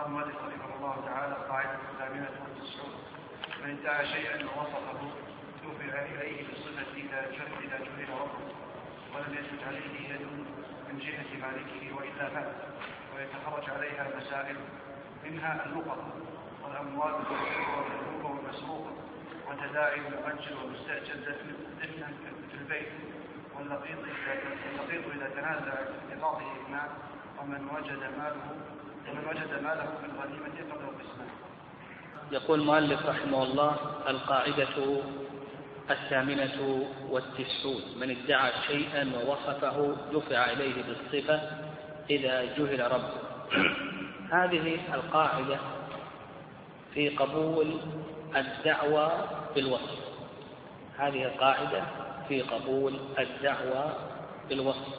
قال المؤلف رحمه الله تعالى القاعدة الثامنة والتسعون من ادعى شيئا ووصفه دفع إليه بالصفة إذا جهل إذا جهل ربه ولم يثبت عليه يد من جهة مالكه وإلا مات ويتخرج عليها مسائل منها اللقطة والأموال والملوك والمسروق وتداعي المؤجل والمستأجر دفنا في البيت واللقيط إذا تنازع في قاضي إجماع ومن وجد ماله وجد ماله يقول المؤلف رحمه الله القاعدة الثامنة والتسعون من ادعى شيئا ووصفه دفع إليه بالصفة إذا جهل ربه. هذه القاعدة في قبول الدعوى بالوصف. هذه القاعدة في قبول الدعوى بالوصف.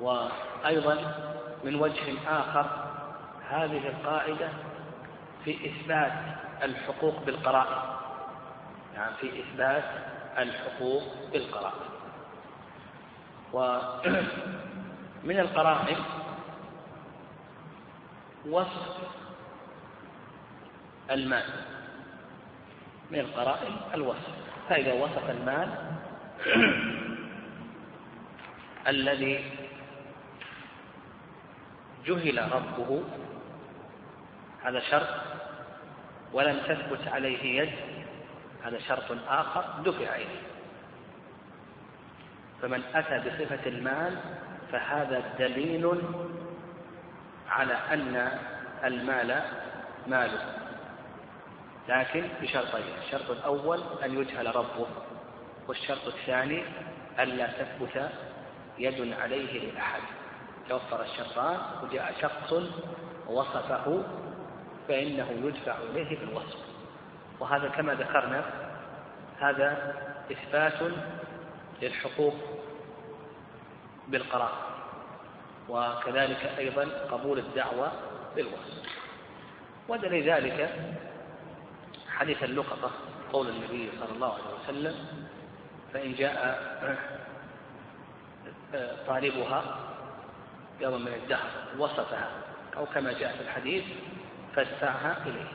وأيضا من وجه آخر هذه القاعدة في إثبات الحقوق بالقرائن. يعني في إثبات الحقوق بالقرائن. ومن القرائن وصف المال. من القرائن الوصف. فإذا وصف المال الذي جهل ربه. هذا شرط. ولم تثبت عليه يد. هذا شرط آخر. دفع إليه. فمن أتى بصفة المال فهذا دليل على أن المال ماله لكن بشرطين الشرط الأول أن يجهل ربه. والشرط الثاني ألا تثبت يد عليه لأحد. توفر الشرطان وجاء شخص ووصفه فإنه يدفع إليه بالوصف. وهذا كما ذكرنا هذا إثبات للحقوق بالقرار وكذلك أيضا قبول الدعوة بالوصف. ودليل ذلك حديث اللقطة قول النبي صلى الله عليه وسلم فإن جاء طالبها يوم من الدهر وصفها أو كما جاء في الحديث فادفعها إليه.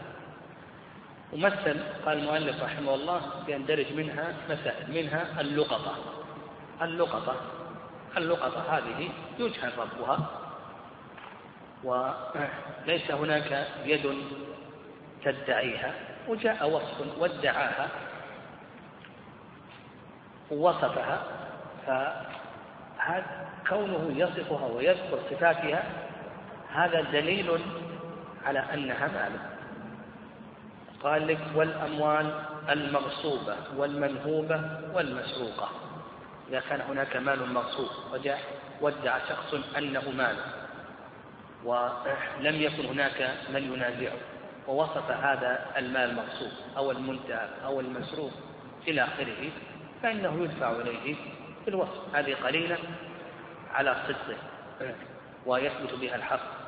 ومثل قال المؤلف رحمه الله يندرج منها مسائل منها اللقطة. اللقطة اللقطة هذه يجهل ربها وليس هناك يد تدعيها وجاء وصف وادعاها ووصفها فهذا كونه يصفها ويذكر صفاتها هذا دليل على أنها مال قال لك والأموال المغصوبة والمنهوبة والمسروقة. إذا كان هناك مال مغصوب وجاء وادعى شخص أنه مال ولم يكن هناك من ينازعه ووصف هذا المال المغصوب أو المنتهى أو المسروق إلى آخره فإنه يدفع إليه بالوصف هذه قليلة على صدقه ويثبت بها الحق.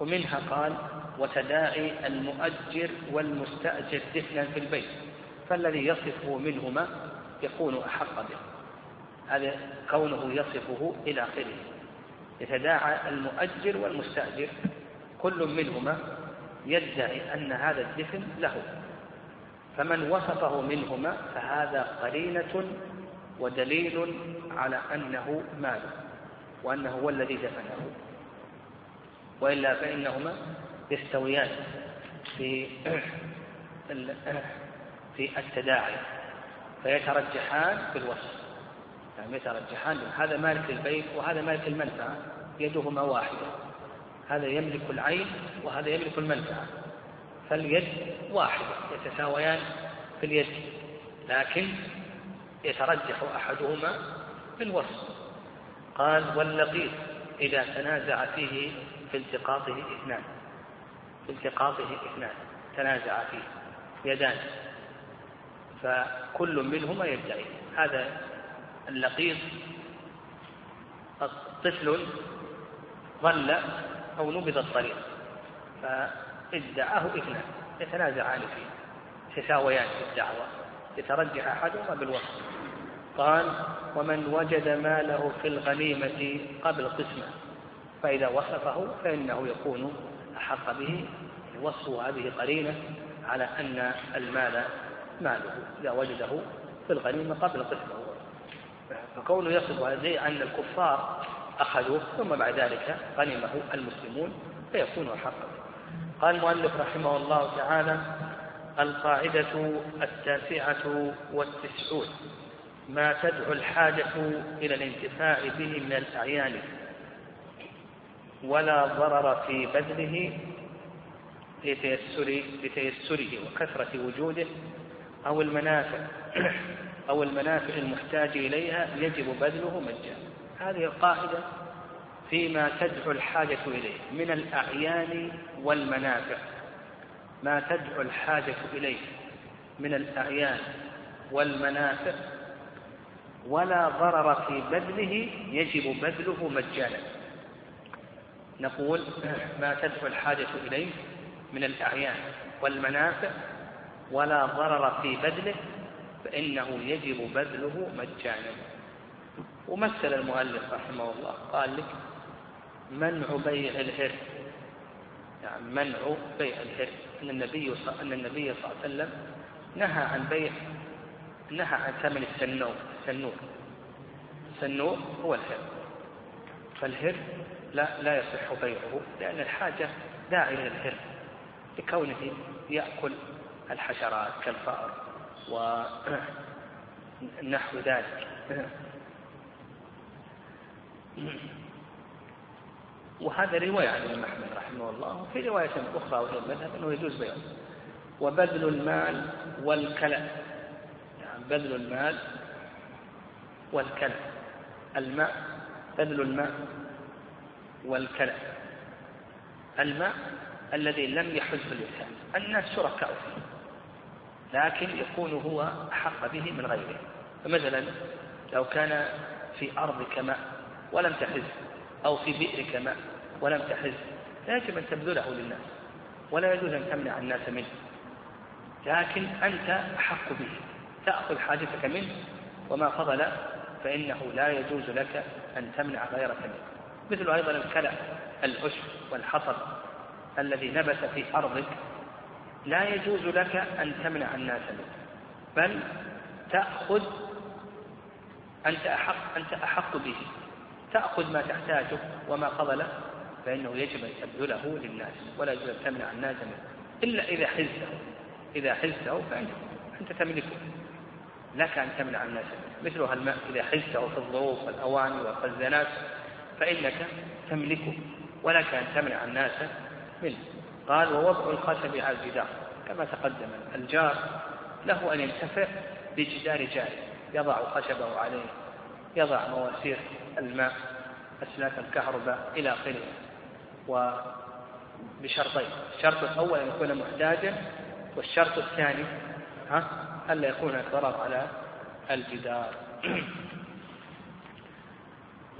ومنها قال وتداعي المؤجر والمستأجر دفنا في البيت فالذي يصفه منهما يكون أحق به. هذا كونه يصفه إلى آخره. يتداعى المؤجر والمستأجر كل منهما يدعي أن هذا الدفن له. فمن وصفه منهما فهذا قرينة ودليل على أنه ماله وأنه هو الذي دفنه. وإلا فإنهما يستويان في في التداعي فيترجحان في الوصف يعني يترجحان هذا مالك البيت وهذا مالك المنفعة يدهما واحدة. هذا يملك العين وهذا يملك المنفعة. فاليد واحدة يتساويان في اليد. لكن يترجح أحدهما في الوصف قال واللقيط إذا تنازع فيه في التقاطه إثنان. في التقاطه إثنان. تنازع فيه يدان. فكل منهما يدعي. هذا اللقيط طفل ظل أو نبض الطريق. فادعاه إثنان. يتنازعان فيه. يتساويان في الدعوة. يترجح أحدهما بالوصف قال ومن وجد ماله في الغنيمة قبل قسمة فإذا وصفه فإنه يكون أحق به وصفه هذه قرينة على أن المال ماله إذا وجده في الغنيمة قبل قسمه. فكونه يصف هذه أن الكفار أخذوه ثم بعد ذلك غنمه المسلمون فيكون حقا قال المؤلف رحمه الله تعالى القاعدة التاسعة والتسعون. ما تدعو الحاجة إلى الانتفاع به من الأعيان ولا ضرر في بذله لتيسر لتيسره وكثرة وجوده أو المنافع أو المنافع المحتاج إليها يجب بذله مجانا. هذه القاعدة فيما تدعو الحاجة إليه من الأعيان والمنافع. ما تدعو الحاجة إليه من الأعيان والمنافع ولا ضرر في بذله يجب بذله مجانا. نقول ما تدعو الحاجة إليه من الأعيان والمنافع ولا ضرر في بذله فإنه يجب بذله مجانا. ومثل المؤلف رحمه الله قال لك منع بيع الهر يعني منع بيع الهر أن النبي صلى أن النبي صلى الله عليه وسلم نهى عن بيع نهى عن ثمن السنور السنور السنور هو الهر. فالهر لا لا يصح بيعه لأن الحاجة داعية للهر لكونه يأكل الحشرات كالفأر ونحو ذلك. وهذا رواية عن الإمام أحمد رحمه الله وفي رواية أخرى وهي المذهب أنه يجوز بيعه. وبذل المال والكلى يعني بذل المال والكلى الماء بذل الماء والكلى الماء الذي لم يحز الإنسان. الناس شركاء فيه لكن يكون هو أحق به من غيره. فمثلا لو كان في أرضك ماء ولم تحز أو في بئرك ماء ولم تحز لا يجب أن تبذله للناس ولا يجوز أن تمنع الناس منه. لكن أنت أحق به. تأخذ حاجتك منه وما فضل فإنه لا يجوز لك أن تمنع غيرك منه مثل أيضا الكلى العشب والحطب الذي نبت في أرضك لا يجوز لك أن تمنع الناس منه. بل تأخذ أنت أحق أنت أحق به. تأخذ ما تحتاجه وما فضل فإنه يجب أن تبذله للناس ولا يجب أن تمنع الناس منه. إلا إذا حزته إذا حزته فأنت أنت تملكه. لك أن تمنع الناس منه مثل الماء إذا حزته في الظروف والأواني والخزانات فإنك تملكه ولك أن تمنع الناس منه. قال ووضع الخشب على الجدار. كما تقدم الجار له أن ينتفع بجدار جاره يضع خشبه عليه يضع مواسير الماء أسلاك الكهرباء إلى آخره وبشرطين. الشرط الأول أن يكون محتاجا والشرط الثاني ها ألا يكون الضرر على الجدار.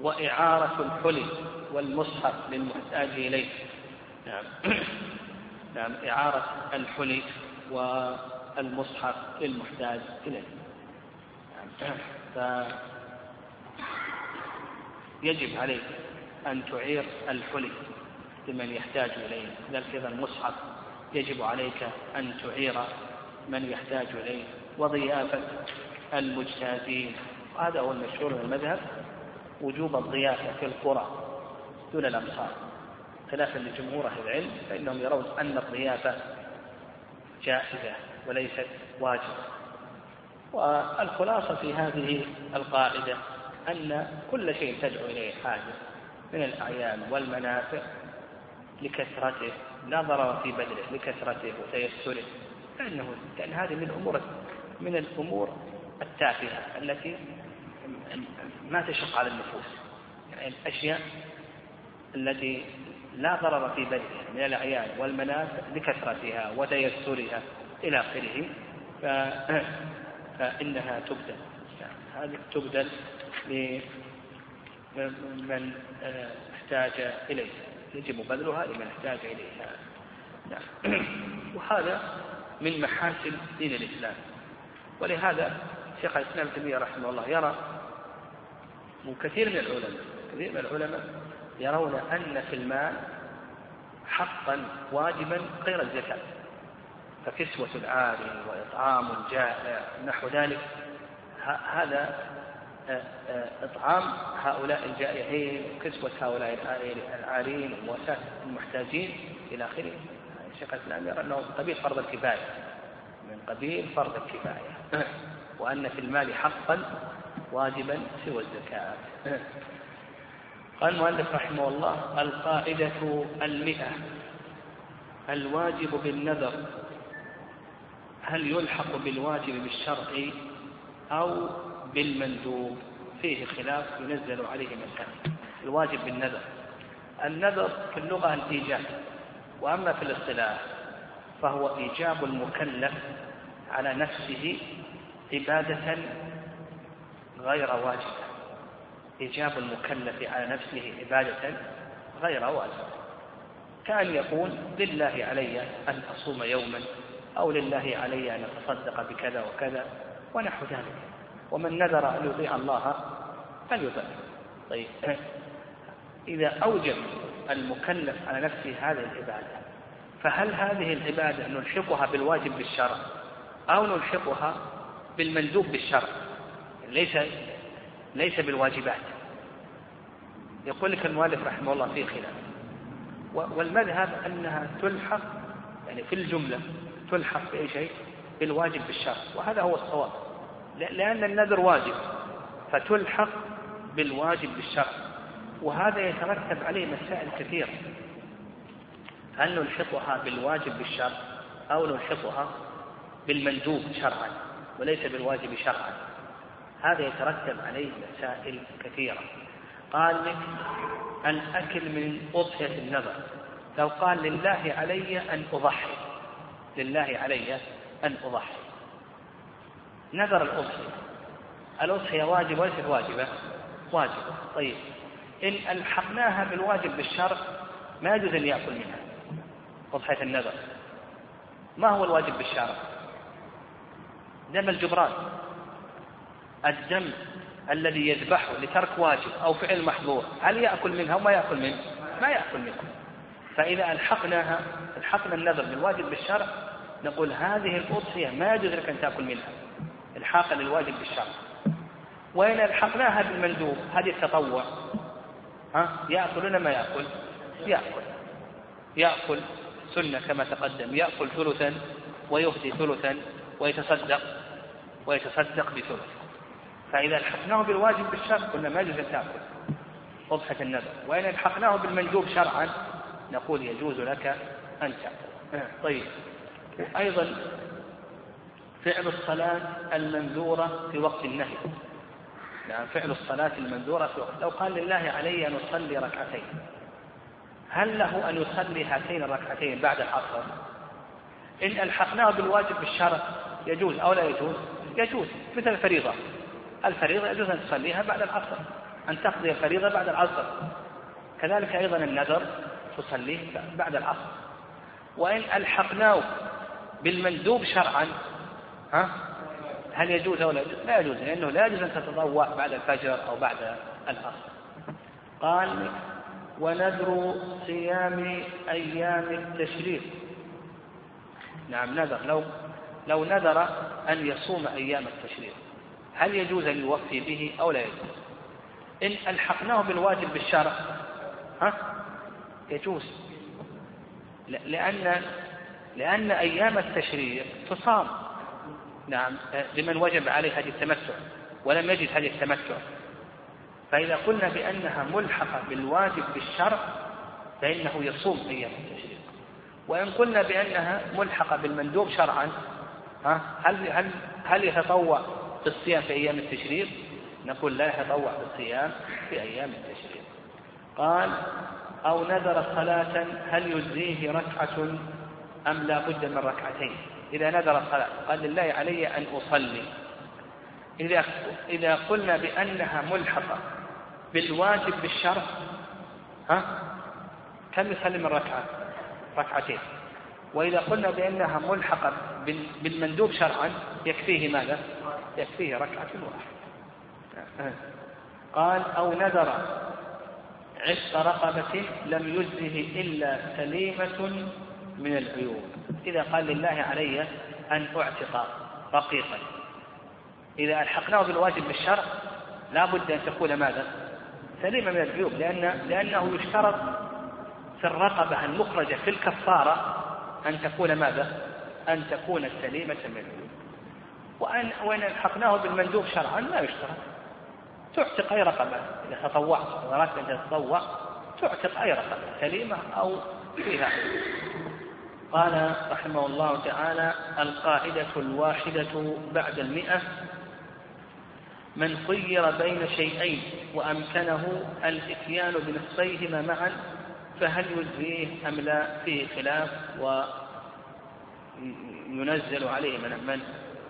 وإعارة الحلي والمصحف للمحتاج إليه. نعم. نعم إعارة الحلي والمصحف للمحتاج إليه. نعم. فيجب عليك أن تعير الحلي لمن يحتاج إليه. ذلك أيضا المصحف يجب عليك أن تعير من يحتاج إليه وضيافة المجتازين هذا هو المشهور من المذهب وجوب الضيافة في القرى دون الأمصار. خلافا لجمهور أهل العلم فإنهم يرون أن الضيافة جائزة وليست واجبة. والخلاصة في هذه القاعدة أن كل شيء تدعو إليه حاجة من الأعيان والمنافع لكثرته لا ضرر في بدله لكثرته وتيسره. لأنه لأن هذه من الأمور من الأمور التافهة التي ما تشق على النفوس. يعني الأشياء التي لا ضرر في بدنها من الأعيان والمنافع لكثرتها وتيسرها إلى آخره فإنها تبدل. هذه تبدل لمن احتاج إليها يجب بذلها لمن احتاج إليها. نعم. وهذا من محاسن دين الإسلام. ولهذا شيخ الإسلام تيمية رحمه الله يرى وكثير من العلماء كثير من العلماء يرون أن في المال حقا واجبا غير الزكاة. فكسوة العاري وإطعام الجائع نحو ذلك هذا آه، آه، إطعام هؤلاء الجائعين وكسوة هؤلاء العارين ومواساة المحتاجين إلى آخره. شيخ الإسلام يرى أنه قبيل فرض الكفاية. من قبيل فرض الكفاية. وأن في المال حقا واجبا سوى الزكاة. قال المؤلف رحمه الله القاعدة المئة. الواجب بالنذر. هل يلحق بالواجب بالشرع أو بالمندوب؟ فيه خلاف ينزل عليه مسائل الواجب بالنذر. النذر في اللغة الإيجاب وأما في الاصطلاح فهو إيجاب المكلف على نفسه عبادة غير واجبة. إيجاب المكلف على نفسه عبادة غير واجبة. كأن يقول لله علي أن أصوم يوما أو لله علي أن أتصدق بكذا وكذا ونحو ذلك. ومن نذر أن يطيع الله فليطع طيب. إذا أوجب المكلف على نفسه هذه العبادة. فهل هذه العبادة نلحقها بالواجب بالشرع أو نلحقها بالمندوب بالشرع؟ ليس ليس بالواجبات. يقول لك المؤلف رحمه الله في خلاف. والمذهب أنها تلحق يعني في الجملة تلحق بأي شيء؟ بالواجب بالشرع. وهذا هو الصواب. لأن النذر واجب فتلحق بالواجب بالشرع. وهذا يترتب عليه مسائل كثيرة. هل نلحقها بالواجب بالشرع أو نلحقها بالمندوب شرعا وليس بالواجب شرعا؟ هذا يترتب عليه مسائل كثيرة. قال لك الأكل من أضحية النذر لو قال لله علي أن أضحي. لله علي أن أضحي. نذر الأضحية. الأضحية واجبة وليست واجبة؟ واجبة. طيب. إن ألحقناها بالواجب بالشرع ما يجوز أن يأكل منها. أضحية النذر ما هو الواجب بالشرع؟ دم الجبران. الدم الذي يذبحه لترك واجب أو فعل محظور هل يأكل منها أو ما يأكل منه؟ ما يأكل منها فإذا ألحقناها ألحقنا النذر بالواجب بالشرع نقول هذه الأضحية ما يجوز لك أن تأكل منها. إلحاقا للواجب بالشرع. وإن ألحقناها بالمندوب هذه التطوع. ها؟ يأكل ولا ما يأكل؟ يأكل. يأكل سنة كما تقدم. يأكل ثلثا ويهدي ثلثا ويتصدق ويتصدق بثلث. فإذا الحقناه بالواجب بالشرع قلنا ما يجوز أن تأكل. أضحة النذر وإن الحقناه بالمندوب شرعا نقول يجوز لك أن تأكل. طيب. أيضا فعل الصلاة المنذورة في وقت النهي. نعم فعل الصلاة المنذورة في وقت لو قال لله علي أن أصلي ركعتين هل له أن يصلي هاتين الركعتين بعد العصر؟ إن ألحقناه بالواجب بالشرع يجوز أو لا يجوز؟ يجوز مثل الفريضة. الفريضة يجوز أن تصليها بعد العصر أن تقضي الفريضة بعد العصر. كذلك أيضا النذر تصليه بعد العصر. وإن ألحقناه بالمندوب شرعا ها؟ هل يجوز أو لا يجوز؟ لا يجوز لأنه لا يجوز أن تتضوع بعد الفجر أو بعد العصر. قال ونذر صيام أيام التشريق. نعم نذر لو لو نذر أن يصوم أيام التشريق هل يجوز أن يوفي به أو لا يجوز؟ إن ألحقناه بالواجب بالشرع ها؟ يجوز. لأن لأن أيام التشريق تصام. نعم لمن وجب عليه هذه التمتع ولم يجد هذه التمتع فإذا قلنا بأنها ملحقة بالواجب بالشرع فإنه يصوم أيام التشريق وإن قلنا بأنها ملحقة بالمندوب شرعا ها هل هل هل يتطوع بالصيام في أيام التشريق؟ نقول لا يتطوع بالصيام في أيام التشريق. قال أو نذر صلاة هل يجزيه ركعة أم لا بد من ركعتين؟ إذا نذر صلاة قال لله علي أن أصلي. إذا إذا قلنا بأنها ملحقة بالواجب بالشرع ها؟ كم يصلي من ركعة؟ ركعتين. وإذا قلنا بأنها ملحقة بالمندوب شرعا يكفيه ماذا؟ يكفيه ركعة واحدة. قال أو نذر عشق رقبة لم يجزه إلا سليمة من العيوب. إذا قال لله علي أن أعتق رقيقا. إذا ألحقناه بالواجب بالشرع لا بد أن تكون ماذا؟ سليمة من العيوب لأن لأنه يشترط في الرقبة المخرجة في الكفارة أن تكون ماذا؟ أن تكون سليمة من العيوب وأن وإن ألحقناه بالمندوب شرعا لا يشترط. تعتق أي رقبة؟ إذا تطوعت أردت أن تتطوع تعتق أي رقبة سليمة أو فيها. قال رحمه الله تعالى القاعدة الواحدة بعد المئة من خير بين شيئين وأمكنه الإتيان بنصفيهما معا فهل يجزيه أم لا؟ فيه خلاف وينزل عليه من من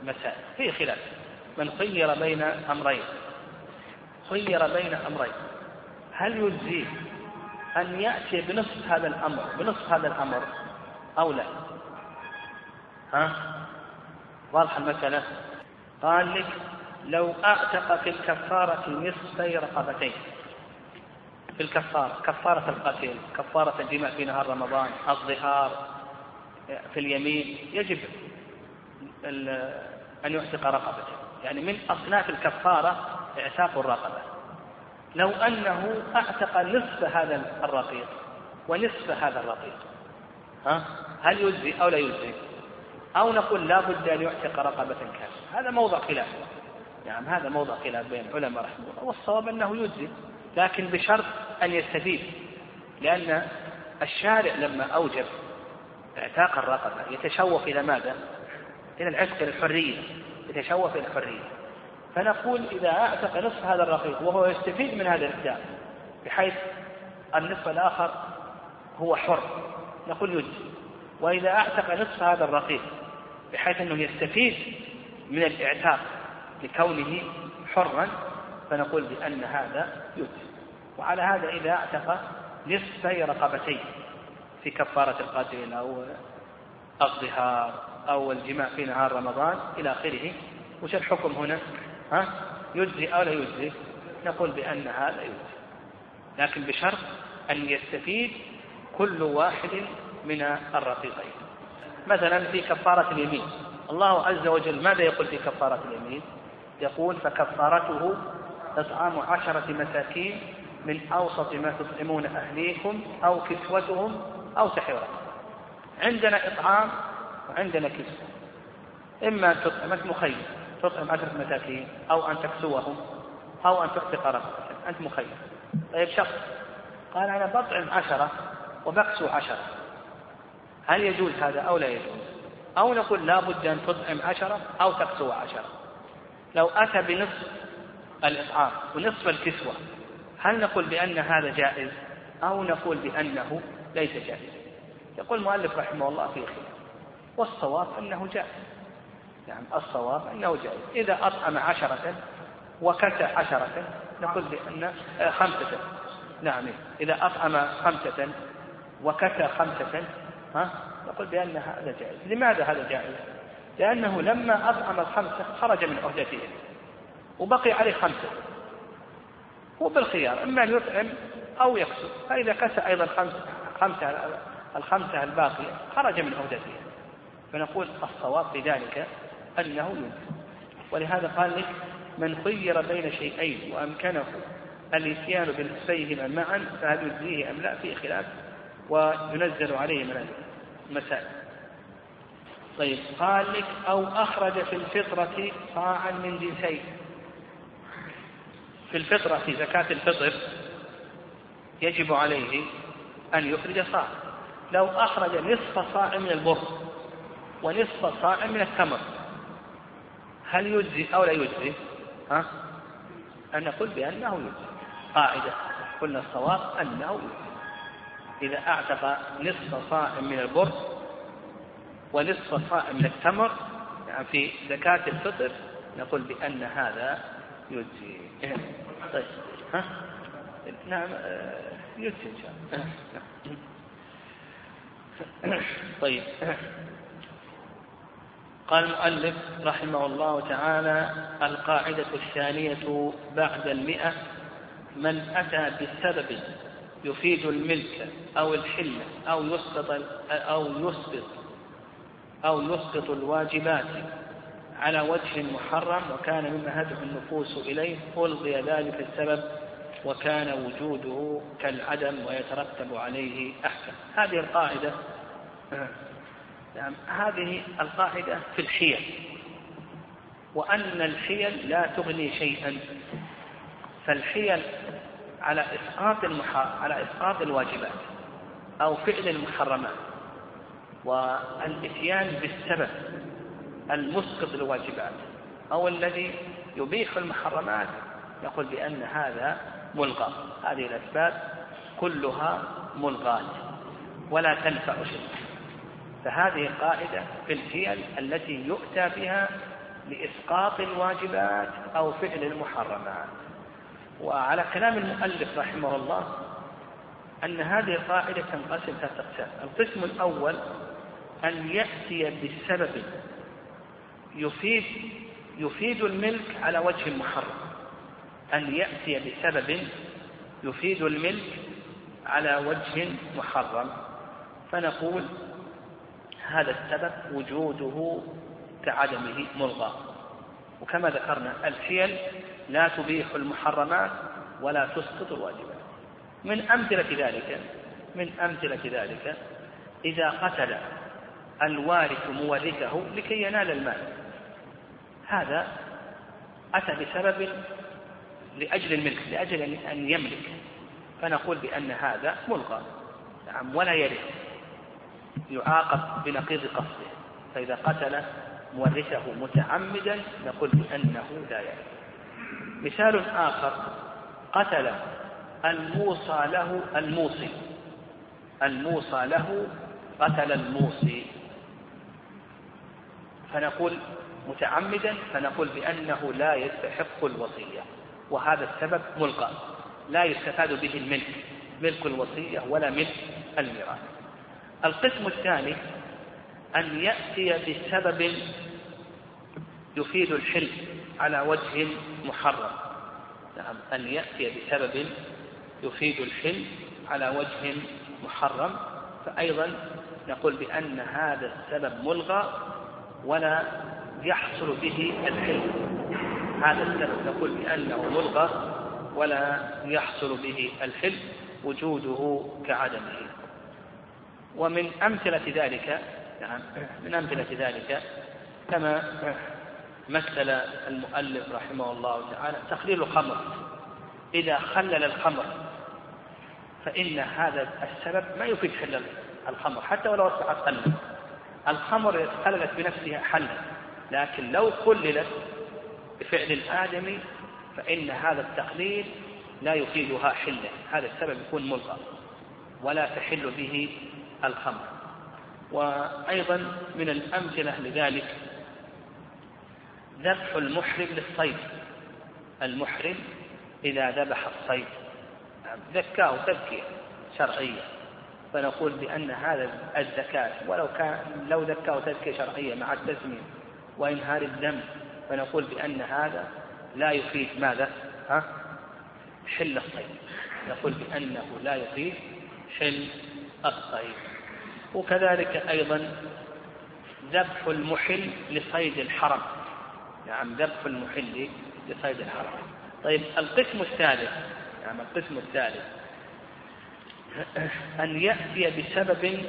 مسائل. فيه خلاف. من خير بين أمرين. خير بين أمرين. هل يجزيه أن يأتي بنصف هذا الأمر؟ بنصف هذا الأمر أو لا ها؟ واضحة المسألة؟ قال لك لو أعتق في الكفارة نصفي رقبتين. في الكفارة كفارة القتل كفارة الجماع في نهار رمضان الظهار في اليمين يجب أن يعتق رقبته. يعني من أصناف الكفارة إعتاق الرقبة. لو أنه أعتق نصف هذا الرقيق ونصف هذا الرقيق. ها؟ هل يجزي أو لا يجزي؟ أو نقول لا بد أن يعتق رقبة كاملة هذا موضع خلاف. يعني هذا موضع خلاف بين العلماء رحمه الله. والصواب أنه يجزي لكن بشرط أن يستفيد. لأن الشارع لما أوجب اعتاق الرقبة يتشوف إلى ماذا؟ إلى العتق الحرية. يتشوف إلى الحرية. فنقول إذا أعتق نصف هذا الرقيق وهو يستفيد من هذا الإبداع بحيث النصف الآخر هو حر. نقول يجزي وإذا أعتق نصف هذا الرقيق بحيث أنه يستفيد من الإعتاق لكونه حرا فنقول بأن هذا يجزي وعلى هذا إذا أعتق نصفي رقبتين في كفارة القاتل أو الظهار أو الجماع في نهار رمضان إلى آخره وش الحكم هنا؟ ها؟ يجزي أو لا يجزي؟ نقول بأن هذا يجزي لكن بشرط أن يستفيد كل واحد من الرقيقين. مثلا في كفارة اليمين. الله عز وجل ماذا يقول في كفارة اليمين؟ يقول فكفارته إطعام عشرة مساكين من أوسط ما تطعمون أهليكم أو كسوتهم أو تحريرهم عندنا إطعام وعندنا كسوة. إما أن تطعم أنت مخير تطعم عشرة مساكين أو أن تكسوهم أو أن تعتق رقبة أنت مخير. طيب شخص قال أنا بطعم عشرة وبكسو عشرة. هل يجوز هذا أو لا يجوز؟ أو نقول لا بد أن تطعم عشرة أو تكسو عشرة. لو أتى بنصف الإطعام ونصف الكسوة هل نقول بأن هذا جائز أو نقول بأنه ليس جائز؟ يقول المؤلف رحمه الله في خلاف والصواب أنه جائز. يعني الصواب أنه جائز. إذا أطعم عشرة وكسى عشرة نقول بأن خمسة. نعم. إذا أطعم خمسة وكسى خمسة ها؟ نقول بأن هذا جائز. لماذا هذا جائز؟ لأنه لما أطعم الخمسة خرج من عهدته وبقي عليه خمسة. هو بالخيار إما أن يطعم أو يكسو فإذا كسى أيضا خمسة خمسة الخمسة الباقية خرج من عهدته فنقول الصواب في ذلك أنه ينفي ولهذا قال لك من خير بين شيئين وأمكنه الإتيان بنفسيهما معا فهل يجزيه أم لا؟ في خلاف. وينزل عليه من المسائل. طيب قال لك أو أخرج في الفطرة صاعا من جنسين. في الفطرة في زكاة الفطر يجب عليه أن يخرج صاع. لو أخرج نصف صاع من البر ونصف صاع من التمر هل يجزي أو لا يجزي؟ ها؟ أن نقول بأنه يجزي. قاعدة. قلنا الصواب أنه يجزي. إذا أعتق نصف صاع من البر ونصف صاع من التمر يعني في زكاة الفطر نقول بأن هذا يجزي طيب ها؟ نعم آه، يجزي إن شاء الله. طيب قال المؤلف رحمه الله تعالى القاعدة الثانية بعد المئة من أتى بسبب يفيد الملك أو الحلة أو يسقط أو يسقط أو يسقط الواجبات على وجه محرم وكان مما هدف النفوس إليه ألغي ذلك السبب وكان وجوده كالعدم ويترتب عليه أحكم هذه القاعدة نعم هذه القاعدة في الحيل. وأن الحيل لا تغني شيئا. فالحيل على إسقاط على إسقاط الواجبات أو فعل المحرمات والإتيان بالسبب المسقط للواجبات أو الذي يبيح المحرمات يقول بأن هذا ملغى. هذه الأسباب كلها ملغاة ولا تنفع شيء فهذه قاعدة في الحيل التي يؤتى بها لإسقاط الواجبات أو فعل المحرمات. وعلى كلام المؤلف رحمه الله أن هذه القاعدة تنقسم ثلاثة أقسام. القسم الأول أن يأتي بسبب يفيد يفيد الملك على وجه محرم. أن يأتي بسبب يفيد الملك على وجه محرم. فنقول هذا السبب وجوده كعدمه ملغى. وكما ذكرنا الحيل لا تبيح المحرمات ولا تسقط الواجبات. من أمثلة ذلك من أمثلة ذلك إذا قتل الوارث مورثه لكي ينال المال. هذا أتى بسبب لأجل الملك لأجل أن يملك. فنقول بأن هذا ملغى نعم ولا يرث. يعاقب بنقيض قصده. فإذا قتل مورثه متعمدا نقول بأنه لا يرث. مثال آخر. قتل الموصى له الموصي. الموصى له قتل الموصي. فنقول متعمدا فنقول بأنه لا يستحق الوصية. وهذا السبب ملقى. لا يستفاد به الملك. ملك الوصية ولا ملك الميراث. القسم الثاني أن يأتي بسبب يفيد الحل على وجه محرم. نعم أن يأتي بسبب يفيد الحل على وجه محرم. فأيضا نقول بأن هذا السبب ملغى ولا يحصل به الحل هذا السبب نقول بأنه ملغى ولا يحصل به الحل وجوده كعدمه. ومن أمثلة ذلك نعم من أمثلة ذلك كما مثل المؤلف رحمه الله تعالى تخليل الخمر. إذا خلل الخمر فإن هذا السبب ما يفيد حل الخمر حتى ولو أصبحت خلا الخمر خللت بنفسها حلا لكن لو خللت بفعل الآدمي فإن هذا التقليد لا يفيدها حلا هذا السبب يكون ملغى ولا تحل به الخمر. وأيضا من الأمثلة لذلك ذبح المحرم للصيد. المحرم إذا ذبح الصيد. ذكاه تذكية شرعية. فنقول بأن هذا الزكاة ولو كان لو ذكاه تذكية شرعية مع التسمية وإنهار الدم فنقول بأن هذا لا يفيد ماذا؟ ها؟ حل الصيد. نقول بأنه لا يفيد حل الصيد. وكذلك أيضا ذبح المحل لصيد الحرم. نعم ذبح المحل لصيد الحرم. طيب القسم الثالث نعم القسم الثالث. أن يأتي بسبب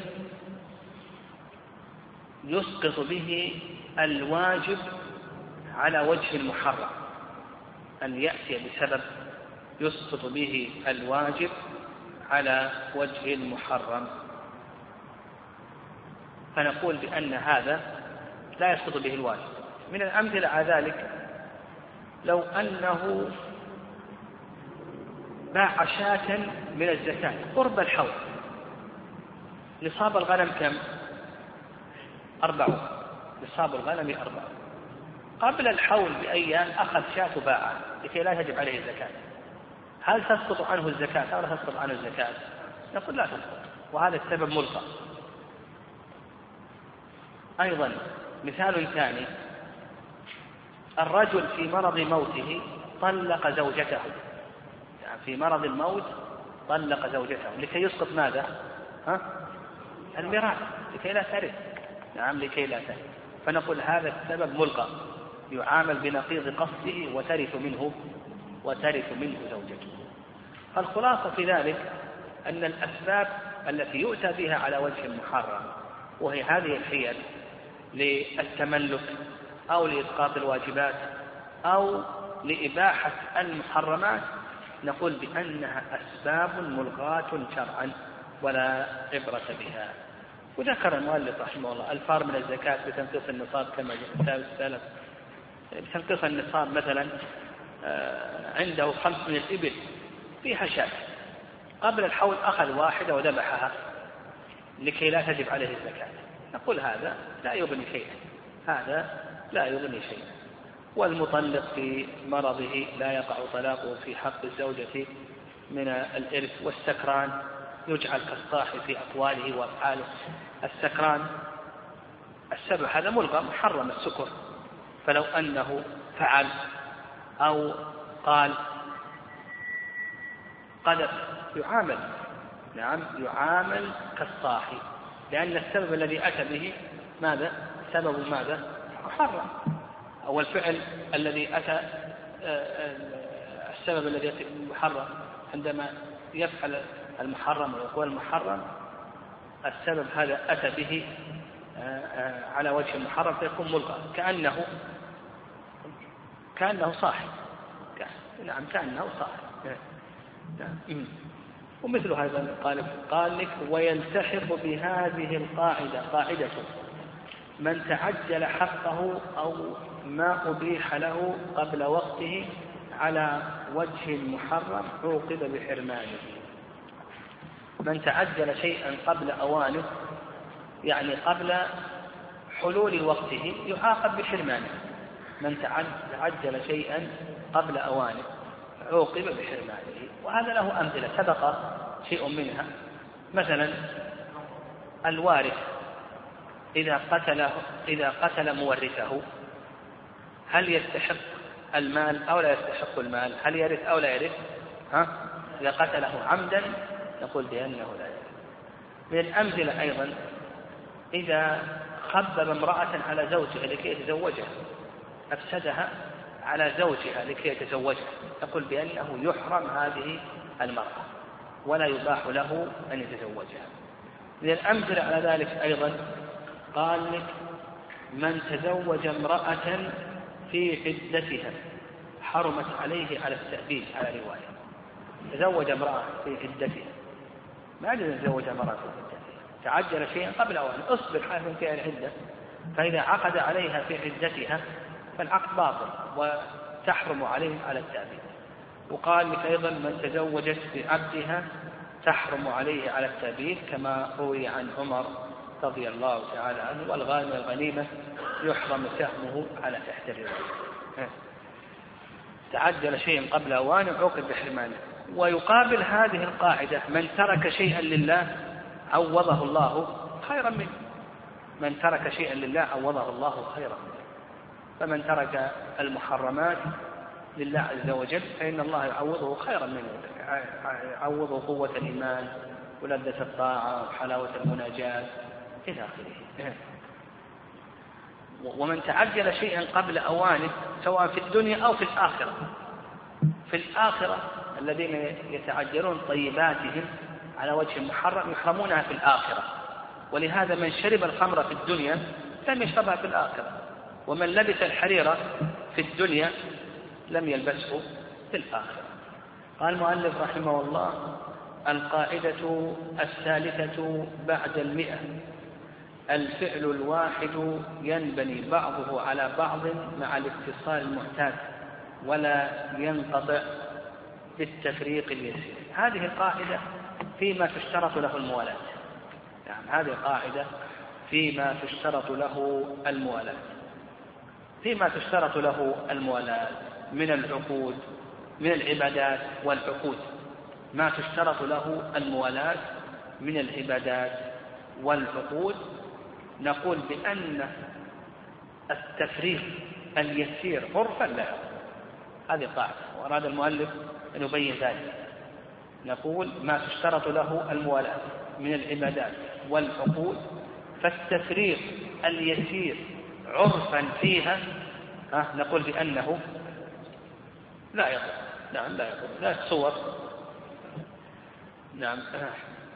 يسقط به الواجب على وجه المحرم. أن يأتي بسبب يسقط به الواجب على وجه المحرم. فنقول بأن هذا لا يسقط به الواجب. من الأمثلة على ذلك لو أنه باع شاة من الزكاة قرب الحول نصاب الغنم كم؟ أربعون نصاب الغنم أربعون قبل الحول بأيام أخذ شاة وباعها لكي لا تجب عليه الزكاة. هل تسقط عنه الزكاة أو لا تسقط عنه الزكاة؟ نقول لا تسقط وهذا السبب ملقى. أيضا مثال ثاني الرجل في مرض موته طلق زوجته. يعني في مرض الموت طلق زوجته. لكي يسقط ماذا؟ ها؟ الميراث. لكي لا ترث. نعم لكي لا ترث. فنقول هذا السبب ملقى. يعامل بنقيض قصده وترث منه وترث منه زوجته. الخلاصة في ذلك أن الأسباب التي يؤتى بها على وجه محرم وهي هذه الحيل للتملك أو لإسقاط الواجبات أو لإباحة المحرمات نقول بأنها أسباب ملغاة شرعا ولا عبرة بها. وذكر المؤلف رحمه الله الفار من الزكاة بتنقيص النصاب كما جاء السلف. بتنقيص النصاب مثلا آه، عنده خمس من الإبل فيها شاة. قبل الحول أخذ واحدة وذبحها لكي لا تجب عليه الزكاة. نقول هذا لا يغني شيئا. هذا لا يغني شيئا والمطلق في مرضه لا يقع طلاقه في حق الزوجة من الإرث والسكران. يجعل كالصاح في أقواله وأفعاله. السكران السبب هذا ملغى محرم السكر. فلو أنه فعل أو قال قذف يعامل. نعم يعامل كالصاحي لأن السبب الذي أتى به ماذا؟ سبب ماذا؟ محرم أو الفعل الذي أتى آه، آه، السبب الذي يأتي محرم عندما يفعل المحرم ويقول المحرم السبب هذا أتى به آه، على وجه المحرم فيكون ملغى. كأنه كأنه صاحب. نعم كأنه صاحب. نعم. ومثل هذا قال قال لك ويلتحق بهذه القاعدة. قاعدة. من تعجل حقه أو ما أبيح له قبل وقته على وجه محرم عوقب بحرمانه. من تعجل شيئا قبل أوانه يعني قبل حلول وقته يعاقب بحرمانه. من تعجل شيئا قبل أوانه عوقب بحرمانه. وهذا له أمثلة سبق شيء منها. مثلا الوارث. إذا قتل إذا قتل مورثه هل يستحق المال أو لا يستحق المال؟ هل يرث أو لا يرث؟ ها؟ إذا قتله عمدا نقول بأنه لا يرث. من الأمثلة أيضا إذا خبب امرأة على زوجها لكي يتزوجها أفسدها على زوجها لكي يتزوجها نقول بأنه يحرم هذه المرأة ولا يباح له أن يتزوجها. من الأمثلة على ذلك أيضا قال لك من تزوج امرأة في عدتها حرمت عليه على التأبيد على رواية. تزوج امرأة في عدتها ما يجوز أن يتزوج امرأة في عدتها تعجل شيئا قبل أوان. اصبر حاكم فيها العدة فإذا عقد عليها في عدتها فالعقد باطل وتحرم عليه على التأبيد. وقال لك أيضا من تزوجت بعبدها تحرم عليه على التأبيد كما روي عن عمر رضي الله تعالى عنه والغانم الغنيمة يحرم سهمه على تحت الرواية تعجل شيئا قبل أوانه عوقب بحرمانه ويقابل هذه القاعدة من ترك شيئا لله عوضه الله خيرا منه. من ترك شيئا لله عوضه الله خيرا منه. فمن ترك المحرمات لله عز وجل فإن الله يعوضه خيرا منه. يعوضه قوة الإيمان ولذة الطاعة وحلاوة المناجاة. إلى آخره. ومن تعجل شيئا قبل أوانه سواء في الدنيا أو في الآخرة. في الآخرة الذين يتعجلون طيباتهم على وجه محرم يحرمونها في الآخرة. ولهذا من شرب الخمر في الدنيا لم يشربها في الآخرة. ومن لبس الحرير في الدنيا لم يلبسه في الآخرة. قال المؤلف رحمه الله القاعدة الثالثة بعد المئة. الفعل الواحد ينبني بعضه على بعض مع الاتصال المعتاد ولا ينقطع بالتفريق اليسير. هذه القاعدة فيما تشترط له الموالاة. يعني هذه القاعدة فيما تشترط له الموالاة. فيما تشترط له الموالاة من العقود من العبادات والعقود. ما تشترط له الموالاة من العبادات والعقود نقول بأن التفريق اليسير عرفا لا. هذه قاعدة وأراد المؤلف أن يبين ذلك. نقول ما تشترط له الموالاة من العبادات والعقود فالتفريق اليسير عرفا فيها نقول بأنه لا يضر نعم لا يضر لا صور. نعم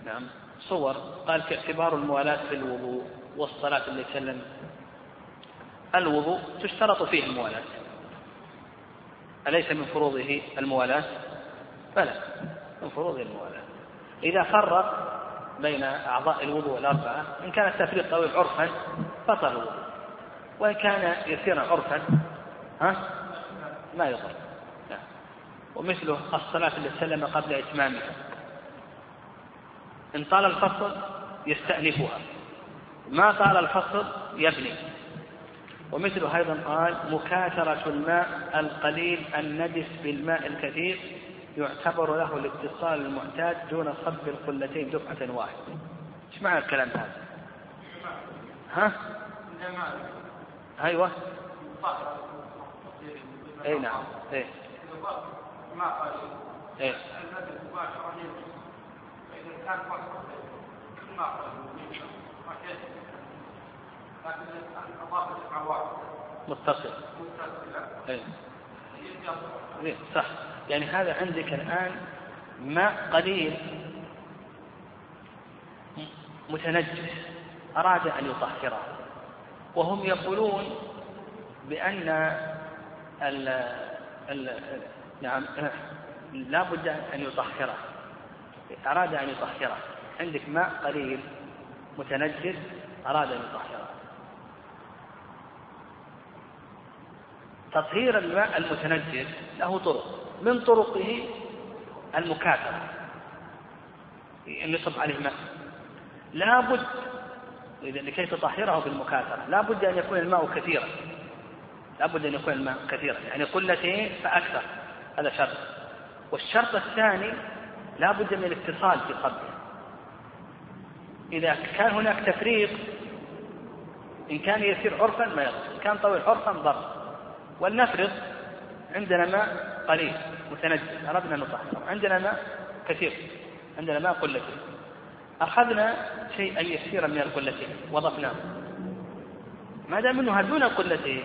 نعم صور. قال كاعتبار الموالاة في الوضوء. والصلاة اللي سلم الوضوء تشترط فيه الموالاة. أليس من فروضه الموالاة؟ بلى من فروضه الموالاة. إذا فرق بين أعضاء الوضوء الأربعة إن كان التفريق طويل عرفا بطل الوضوء. وإن كان يسيرا عرفا ها؟ ما يضر. نعم. ومثله الصلاة التي سلم قبل إتمامها. إن طال الفصل يستأنفها. ما طال الفصل يبني. ومثله أيضا قال مكاثرة الماء القليل النجس بالماء الكثير يعتبر له الاتصال المعتاد دون صب القلتين دفعة واحدة. إيش معنى الكلام هذا؟ ها؟ أيوه. إي نعم. إي. إي. متصل. أي. إيه، صح. يعني هذا عندك الآن ماء قليل. متنجس. أراد أن يطهره. وهم يقولون بأن ال ال نعم لا بد أن يطهره. أراد أن يطهره. عندك ماء قليل. متنجس. أراد أن يطهره. تطهير الماء المتنجس له طرق من طرقه المكاثرة. أن يصب عليه ماء لا بد لكي تطهره بالمكاثرة لا بد أن يكون الماء كثيرا. لا بد أن يكون الماء كثيرا. يعني قلتين فأكثر. هذا شرط. والشرط الثاني لا بد من الاتصال في صبه إذا كان هناك تفريق إن كان يسير عرفا ما يضر إن كان طويل عرفا ضر ولنفرض عندنا ماء قليل متنجس أردنا أن نطهره. عندنا ماء كثير عندنا ماء قلتين. أخذنا شيئا يسيرا من القلتين وضفناه. ما دام أنه دون القلتين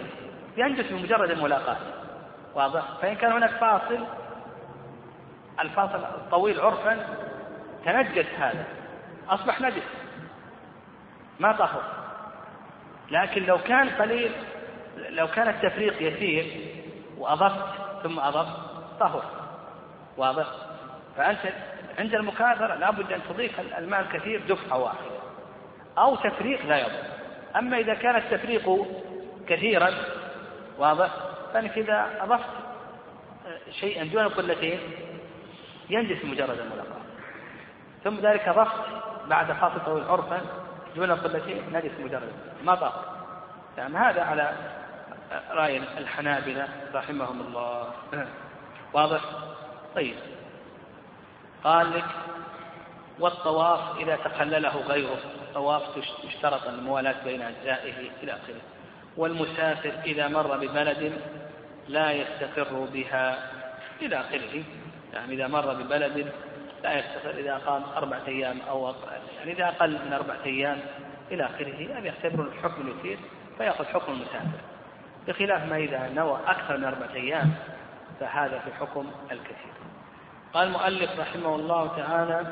ينجس بمجرد الملاقاة. واضح؟ فإن كان هناك فاصل الفاصل الطويل عرفا تنجس هذا. أصبح نجس ما طهر. لكن لو كان قليل لو كان التفريق يسير وأضفت ثم أضفت طهر واضح. فأنت عند المكاثرة لابد أن تضيف الماء الكثير دفعة واحدة أو تفريق لا يضر. أما إذا كان التفريق كثيرا واضح فأنك إذا أضفت شيئا دون قلتين ينجس مجرد الملاقاة. ثم ذلك أضفت بعد خاصة طويل عرفا دون قلتين نجس مجرد ما طاق هذا على رأي الحنابلة رحمهم الله. واضح؟ طيب. قال لك والطواف إذا تخلله غيره طواف يشترط الموالاة بين أجزائه إلى آخره. والمسافر إذا مر ببلد لا يستقر بها إلى آخره. يعني إذا مر ببلد لا يستقر إذا قام أربعة أيام أو يعني إذا أقل من أربعة أيام إلى آخره يعني يعتبر الحكم اليسير فيأخذ حكم المسافر. بخلاف ما إذا نوى أكثر من أربعة أيام فهذا في حكم الكثير. قال المؤلف رحمه الله تعالى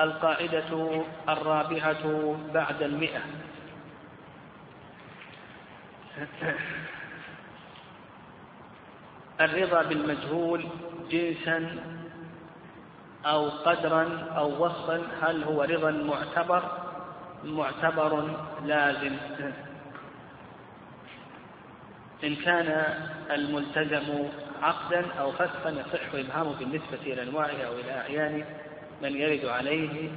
القاعدة الرابعة بعد المئة. الرضا بالمجهول جنسا أو قدرا أو وصفا هل هو رضا معتبر؟ معتبر لازم. إن كان الملتزم عقدا أو فسخا يصح إبهامه بالنسبة إلى أنواعه أو إلى أعيان من يرد عليه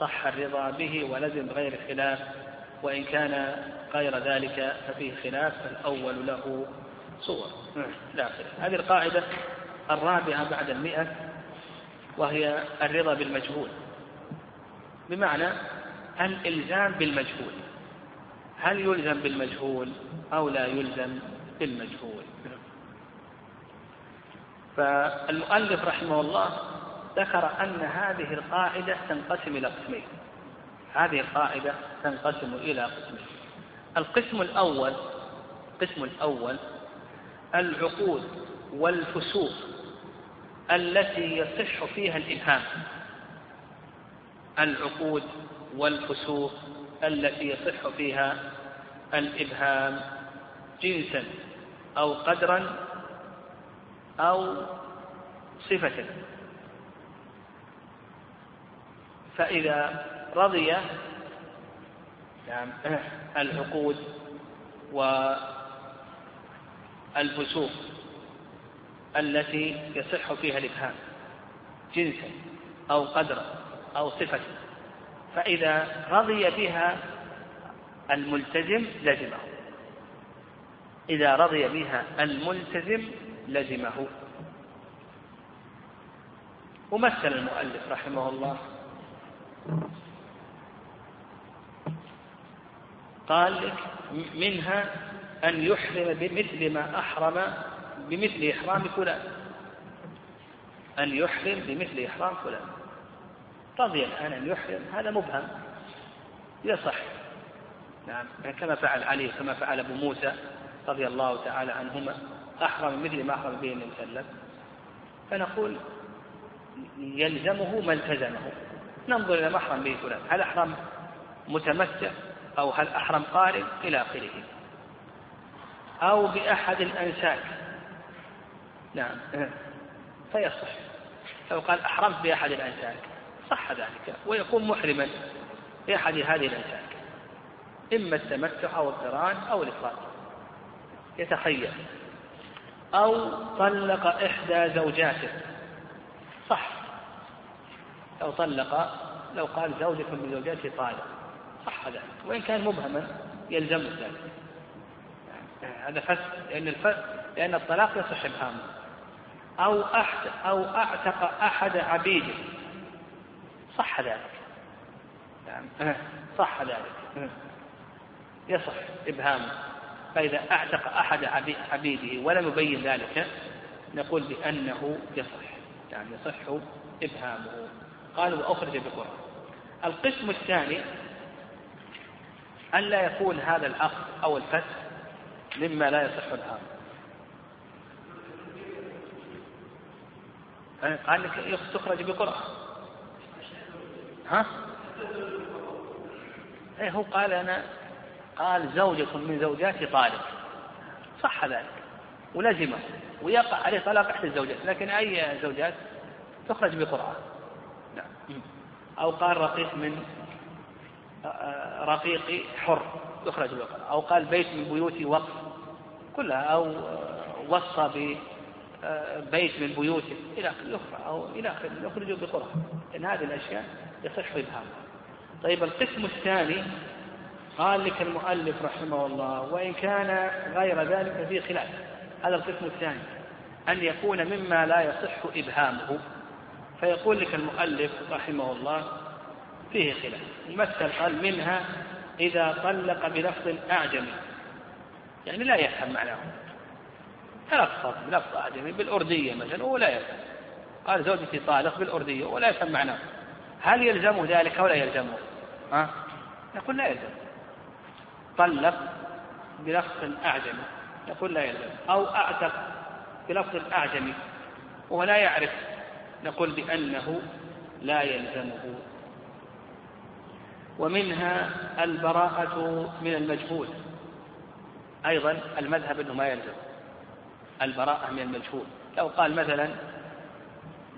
صح الرضا به ولزم غير خلاف. وإن كان غير ذلك ففيه خلاف فالأول له صور. لا خلاف. هذه القاعدة الرابعة بعد المئة وهي الرضا بالمجهول. بمعنى الإلزام بالمجهول. هل يلزم بالمجهول أو لا يلزم؟ بالمجهول فالمؤلف رحمه الله ذكر أن هذه القاعدة تنقسم إلى قسمين. هذه القاعدة تنقسم إلى قسمين. القسم الأول القسم الأول العقود والفسوق التي يصح فيها الإبهام. العقود والفسوق التي يصح فيها الإبهام. جنسا أو قدرا أو صفة. فإذا رضي نعم العقود والفسوق التي يصح فيها الإبهام جنسا أو قدرا أو صفة. فإذا رضي بها الملتزم لزمه. إذا رضي بها الملتزم لزمه. ومثل المؤلف رحمه الله. قال لك منها أن يحرم بمثل ما أحرم بمثل إحرام فلان. أن يحرم بمثل إحرام فلان. رضي الآن أن يحرم هذا مبهم. يصح. نعم كما فعل علي كما فعل أبو موسى. رضي الله تعالى عنهما أحرم مثل ما أحرم به النبي صلى الله عليه وسلم. فنقول يلزمه ما التزمه. ننظر إلى ما أحرم به فلان. هل أحرم متمتع أو هل أحرم قارن إلى آخره. أو بأحد الأنساك. نعم. فيصح. لو قال أحرمت بأحد الأنساك صح ذلك. ويكون محرما بأحد هذه الأنساك. إما التمتع أو القران أو الإفراد يتخير أو طلق إحدى زوجاته. صح. لو طلق لو قال زوجة من زوجاته طالق. صح ذلك وإن كان مبهما يلزم ذلك. هذا فسق لأن الفسق لأن الطلاق يصح إبهامه. أو أحد أو أعتق أحد عبيده. صح ذلك. نعم. صح ذلك. يصح إبهامه. فإذا أعتق أحد عبيده ولم يبين ذلك نقول بأنه يصح. يعني يصح إبهامه. قالوا وأخرج بقرآن القسم الثاني أن لا يكون هذا العقد أو الفتح مما لا يصح الآن قال لك تخرج بقرآن ها؟ إيه هو قال أنا قال زوجة من زوجاتي طالق صح ذلك. ولزمه. ويقع عليه طلاق إحدى الزوجات. لكن أي زوجات؟ تخرج بقرآن. نعم. أو قال رقيق من رقيق حر. يخرج بقرآن. أو قال بيت من بيوتي وقف. كلها. أو وصى ببيت من بيوته إلى آخره. أو إلى آخره. يخرج بقرآن. إن هذه الأشياء يصح إبهامها. طيب القسم الثاني قال لك المؤلف رحمه الله وإن كان غير ذلك ففي خلاف. هذا القسم الثاني أن يكون مما لا يصح إبهامه. فيقول لك المؤلف رحمه الله فيه خلاف. يمثل قال منها إذا طلق بلفظ أعجمي. يعني لا يفهم معناه. تلفظ بلفظ أعجمي بالأردية مثلا ولا يفهم. قال زوجتي طالق بالأردية ولا يفهم معناه. هل يلزمه ذلك أو لا يلزمه؟ ها؟ يقول لا يلزم طلق بلفظ أعجمي يقول لا يلزم أو أعتق بلفظ أعجمي وهو لا يعرف نقول بأنه لا يلزمه. ومنها البراءة من المجهول أيضا المذهب أنه ما يلزم البراءة من المجهول. لو قال مثلا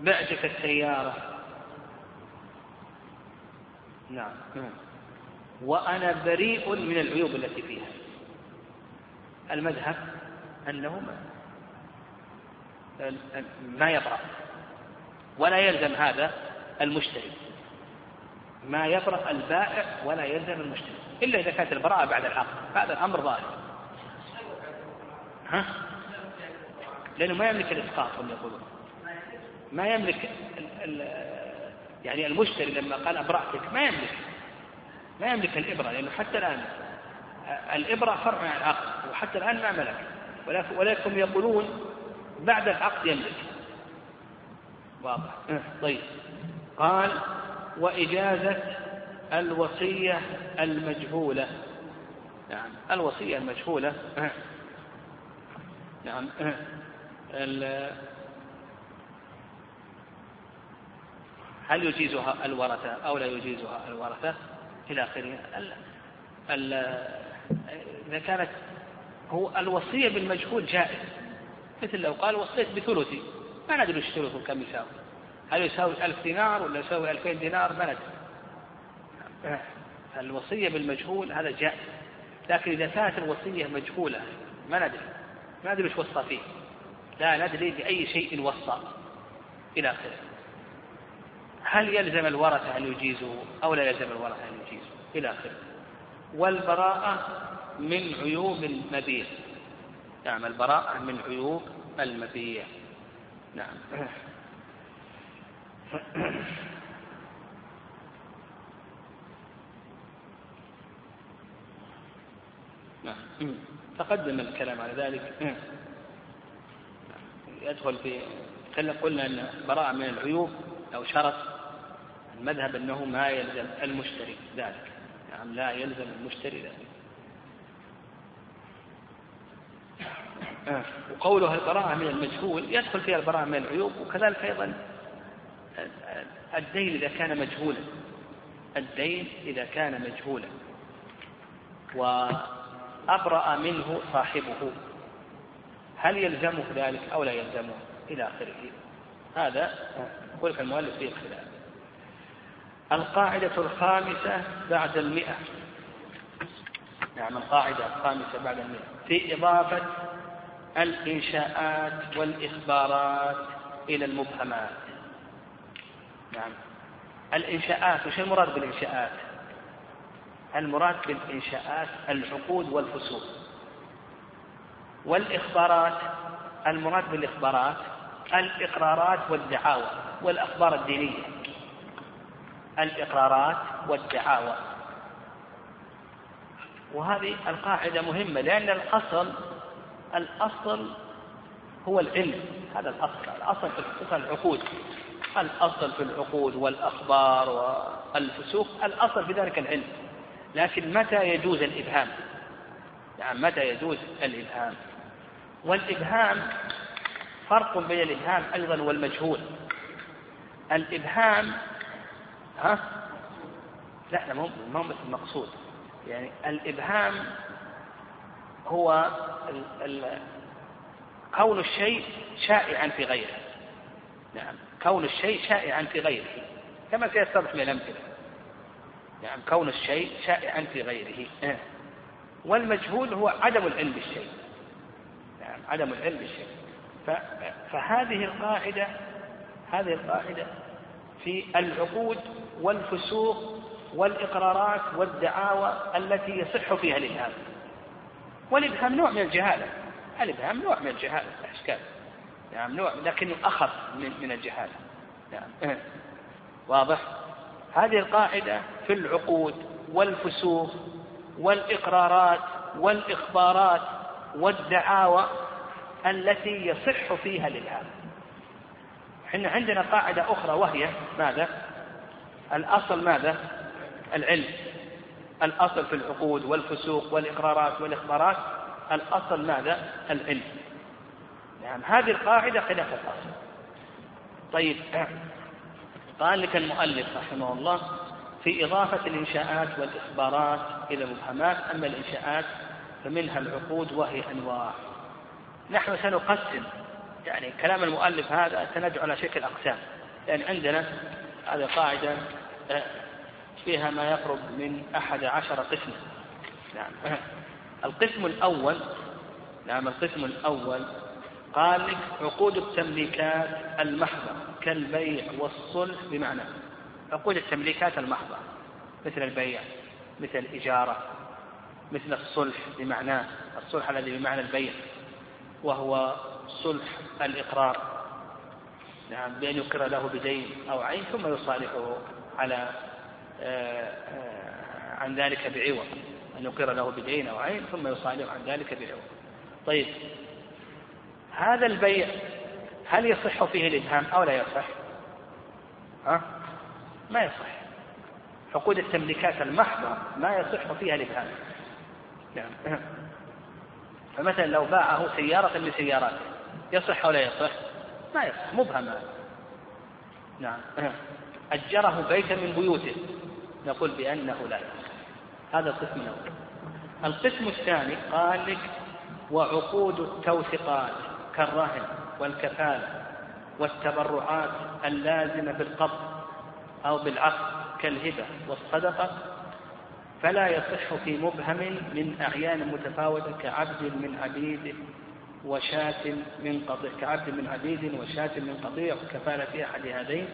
بعتك السيارة. نعم. وأنا بريء من العيوب التي فيها. المذهب أنه ما, ما يبرأ. ولا يلزم هذا المشتري ما يبرأ البائع ولا يلزم المشتري إلا إذا كانت البراءة بعد العقد هذا الأمر ظاهر. ها؟ لأنه ما يملك الإسقاط هم يقولون. ما يملك ال ال يعني المشتري لما قال أبرأتك ما يملك. ما يملك الإبرة لأنه حتى الآن الإبرة فرع عن العقد وحتى الآن ما ملك. ولكن يقولون بعد العقد يملك. واضح. طيب. قال وإجازة الوصية المجهولة. نعم الوصية المجهولة. نعم هل يجيزها الورثة أو لا يجيزها الورثة؟ إلى آخره. إذا كانت هو الوصية بالمجهول جائز. مثل لو قال وصيت بثلثي ما ندري إيش ثلثه كم يساوي. هل يساوي ألف دينار ولا يساوي ألفين دينار؟ ما ندري. الوصية بالمجهول هذا جائز. لكن إذا كانت الوصية مجهولة ما ندري. ما ندري إيش وصى فيه. لا ندري بأي شيء وصى. إلى آخره. هل يلزم الورثة أن يجيزوا أو لا يلزم الورثة أن يجيزوا إلى آخره. والبراءة من عيوب المبيع. نعم البراءة من عيوب المبيع. نعم. نعم. تقدم الكلام على ذلك. يدخل في قلنا أن براءة من العيوب أو شرط المذهب أنه ما يلزم المشتري ذلك. نعم لا يلزم المشتري ذلك. وقوله البراءة من المجهول يدخل فيها البراءة من العيوب وكذلك أيضا الدين إذا كان مجهولا. الدين إذا كان مجهولا. وأبرأ منه صاحبه. هل يلزمه ذلك أو لا يلزمه؟ إلى آخره. هذا يقول المؤلف فيه الخلاف القاعدة الخامسة بعد المئة. نعم القاعدة الخامسة بعد المئة. في إضافة الإنشاءات والإخبارات إلى المبهمات. نعم. الإنشاءات وش المراد بالإنشاءات؟ المراد بالإنشاءات العقود والفصول والإخبارات المراد بالإخبارات الإقرارات والدعاوى والأخبار الدينية. الإقرارات والدعاوى. وهذه القاعدة مهمة لأن الأصل الأصل هو العلم هذا الأصل الأصل في العقود. الأصل في العقود والأخبار والفسوق الأصل في ذلك العلم. لكن متى يجوز الإبهام؟ يعني متى يجوز الإبهام؟ والإبهام فرق بين الإبهام أيضا والمجهول. الإبهام ها؟ لا مو مو مثل المقصود. يعني الإبهام هو ال ال كون الشيء شائعا في غيره. نعم كون الشيء شائعا في غيره. كما سيتضح من الأمثلة. نعم كون الشيء شائعا في غيره. والمجهول هو عدم العلم بالشيء. نعم عدم العلم بالشيء. فهذه القاعدة هذه القاعدة في العقود والفسوق والإقرارات والدعاوى التي يصح فيها الإبهام والإبهام نوع من الجهالة. الإبهام نوع من الجهالة أشكال. نعم نوع لكنه أخف من, من الجهالة. نعم. واضح؟ هذه القاعدة في العقود والفسوق والإقرارات والإخبارات والدعاوى التي يصح فيها الإلهام. إحنا عندنا قاعدة أخرى وهي ماذا؟ الأصل ماذا؟ العلم. الأصل في العقود والفسوق والإقرارات والإخبارات الأصل ماذا؟ العلم. نعم هذه القاعدة خلاف الأصل. طيب قال لك المؤلف رحمه الله في إضافة الإنشاءات والإخبارات إلى المبهمات أما الإنشاءات فمنها العقود وهي أنواع. نحن سنقسم يعني كلام المؤلف هذا سندعو على شكل أقسام. يعني عندنا هذه قاعدة آه، فيها ما يقرب من أحد عشر قسما نعم. القسم الأول نعم القسم الأول قال لك عقود التمليكات المحضة كالبيع والصلح بمعنى عقود التمليكات المحضة مثل البيع مثل الإجارة مثل الصلح بمعناه الصلح الذي بمعنى البيع وهو صلح الإقرار. نعم بأن يقر له بدين أو عين ثم يصالحه على آه، آه، عن ذلك بعوض. أن يقر له بدين أو عين ثم يصالح عن ذلك بعوض. طيب هذا البيع هل يصح فيه الإبهام أو لا يصح؟ ها؟ ما يصح. عقود التمليكات المحضة ما يصح فيها الإبهام. نعم. فمثلا لو باعه سيارة من سياراته يصح ولا يصح؟ ما يصح مبهم نعم. أجره بيتا من بيوته. نقول بأنه لا يصح هذا القسم الأول. القسم الثاني قال لك وعقود التوثيقات كالرهن والكفالة والتبرعات اللازمة بالقبض أو بالعقد كالهبة والصدقة فلا يصح في مبهم من أعيان متفاوتة كعبد من عبيد وشاة من قطيع كعبد من عبيد وشاة من قطيع وكفالة أحد هذين